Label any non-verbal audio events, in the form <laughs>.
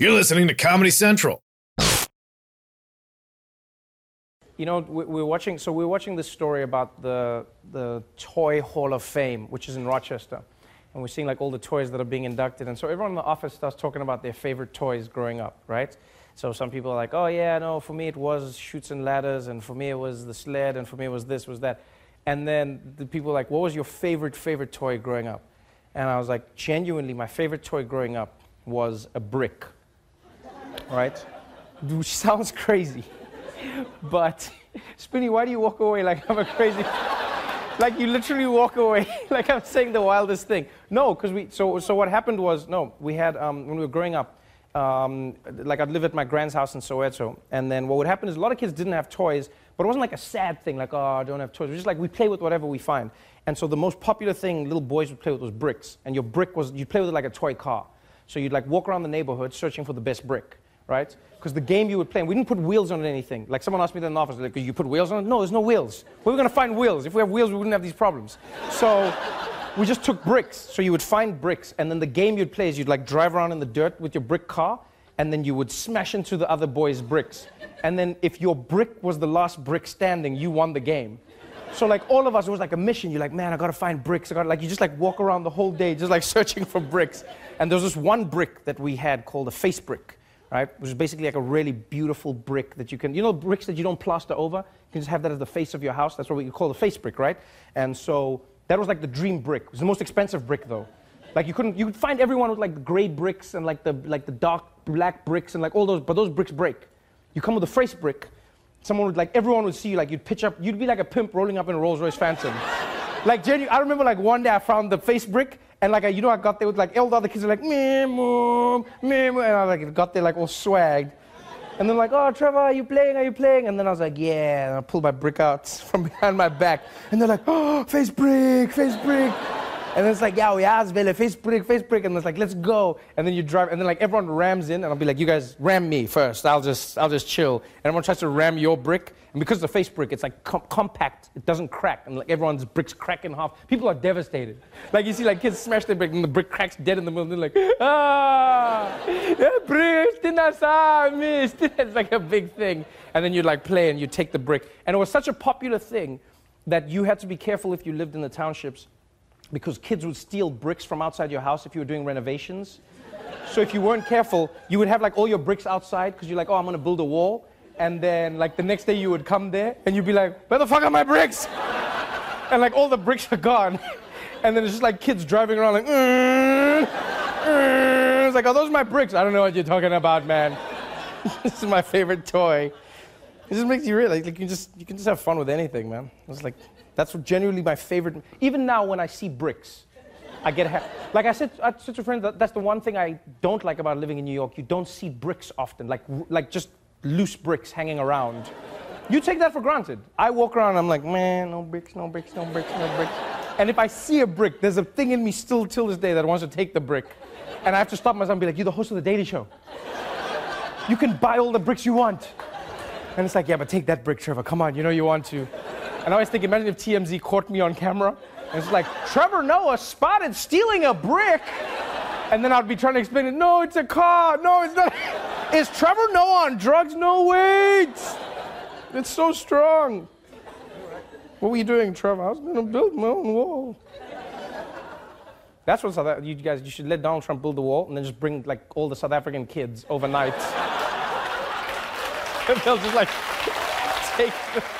You're listening to Comedy Central. You know, we- we're watching. So we're watching this story about the the Toy Hall of Fame, which is in Rochester, and we're seeing like all the toys that are being inducted. And so everyone in the office starts talking about their favorite toys growing up, right? So some people are like, "Oh yeah, no, for me it was Chutes and Ladders, and for me it was the sled, and for me it was this, was that." And then the people are like, "What was your favorite favorite toy growing up?" And I was like, genuinely, my favorite toy growing up was a brick, right? Which sounds crazy. But Spinny, why do you walk away like I'm a crazy? like you literally walk away <laughs> like I'm saying the wildest thing. No, because we. So so what happened was no, we had um, when we were growing up. Um, like I'd live at my grand's house in Soweto, and then what would happen is a lot of kids didn't have toys, but it wasn't like a sad thing, like oh I don't have toys. It was just like we play with whatever we find. And so the most popular thing little boys would play with was bricks, and your brick was you'd play with it like a toy car. So you'd like walk around the neighborhood searching for the best brick, right? Because the game you would play, we didn't put wheels on anything. Like someone asked me that in the office, like, you put wheels on it? No, there's no wheels. Where are we gonna find wheels? If we have wheels, we wouldn't have these problems. So <laughs> we just took bricks. So you would find bricks, and then the game you'd play is you'd like drive around in the dirt with your brick car, and then you would smash into the other boys' bricks. And then if your brick was the last brick standing, you won the game. So like all of us, it was like a mission. You're like, man, I gotta find bricks. I gotta like you just like walk around the whole day just like <laughs> searching for bricks. And there was this one brick that we had called a face brick, right? Which is basically like a really beautiful brick that you can, you know, bricks that you don't plaster over. You can just have that as the face of your house. That's what we call the face brick, right? And so that was like the dream brick. It was the most expensive brick though. Like you couldn't, you could find everyone with like gray bricks and like the like the dark black bricks and like all those, but those bricks break. You come with a face brick, someone would like everyone would see you like you'd pitch up you'd be like a pimp rolling up in a Rolls Royce Phantom. <laughs> like genuine, I remember like one day I found the face brick and like I, you know I got there with like all the other kids were like me mom," and I like got there like all swagged. And then like, oh Trevor, are you playing? Are you playing? And then I was like, yeah. And I pulled my brick out <laughs> from behind my back. And they're like, oh, face brick, face brick. And it's like, yeah, we yeah, Vele, face brick, face brick. And it's like, let's go. And then you drive, and then like everyone rams in, and I'll be like, you guys ram me first. I'll just, I'll just chill. And everyone tries to ram your brick. And because a face brick, it's like com- compact. It doesn't crack. And like everyone's bricks crack in half. People are devastated. Like you see like kids smash their brick, and the brick cracks dead in the middle. And they're like, ah, brick. <laughs> It's like a big thing. And then you like play, and you take the brick. And it was such a popular thing that you had to be careful if you lived in the townships because kids would steal bricks from outside your house if you were doing renovations. So if you weren't careful, you would have like all your bricks outside because you're like, oh, I'm gonna build a wall. And then like the next day you would come there and you'd be like, where the fuck are my bricks? <laughs> And like all the bricks are gone. <laughs> And then it's just like kids driving around like, "Mm, mm." it's like, are those my bricks? I don't know what you're talking about, man. <laughs> this is my favorite toy. It just makes you realize like you just you can just have fun with anything, man. It's like that's genuinely my favorite. Even now when I see bricks, I get ha- like I said, I said to that that's the one thing I don't like about living in New York. You don't see bricks often, like like just loose bricks hanging around. You take that for granted. I walk around, I'm like, man, no bricks, no bricks, no bricks, no bricks. And if I see a brick, there's a thing in me still till this day that wants to take the brick, and I have to stop myself and be like, you're the host of the Daily Show. You can buy all the bricks you want. And it's like, yeah, but take that brick, Trevor. Come on, you know you want to. And I always think, imagine if TMZ caught me on camera. And it's like, Trevor Noah spotted stealing a brick. And then I'd be trying to explain it. No, it's a car. No, it's not. <laughs> Is Trevor Noah on drugs? No, wait. It's so strong. What were you doing, Trevor? I was going to build my own wall. That's what South you guys, you should let Donald Trump build the wall and then just bring like all the South African kids overnight. <laughs> and they'll just like <laughs> take the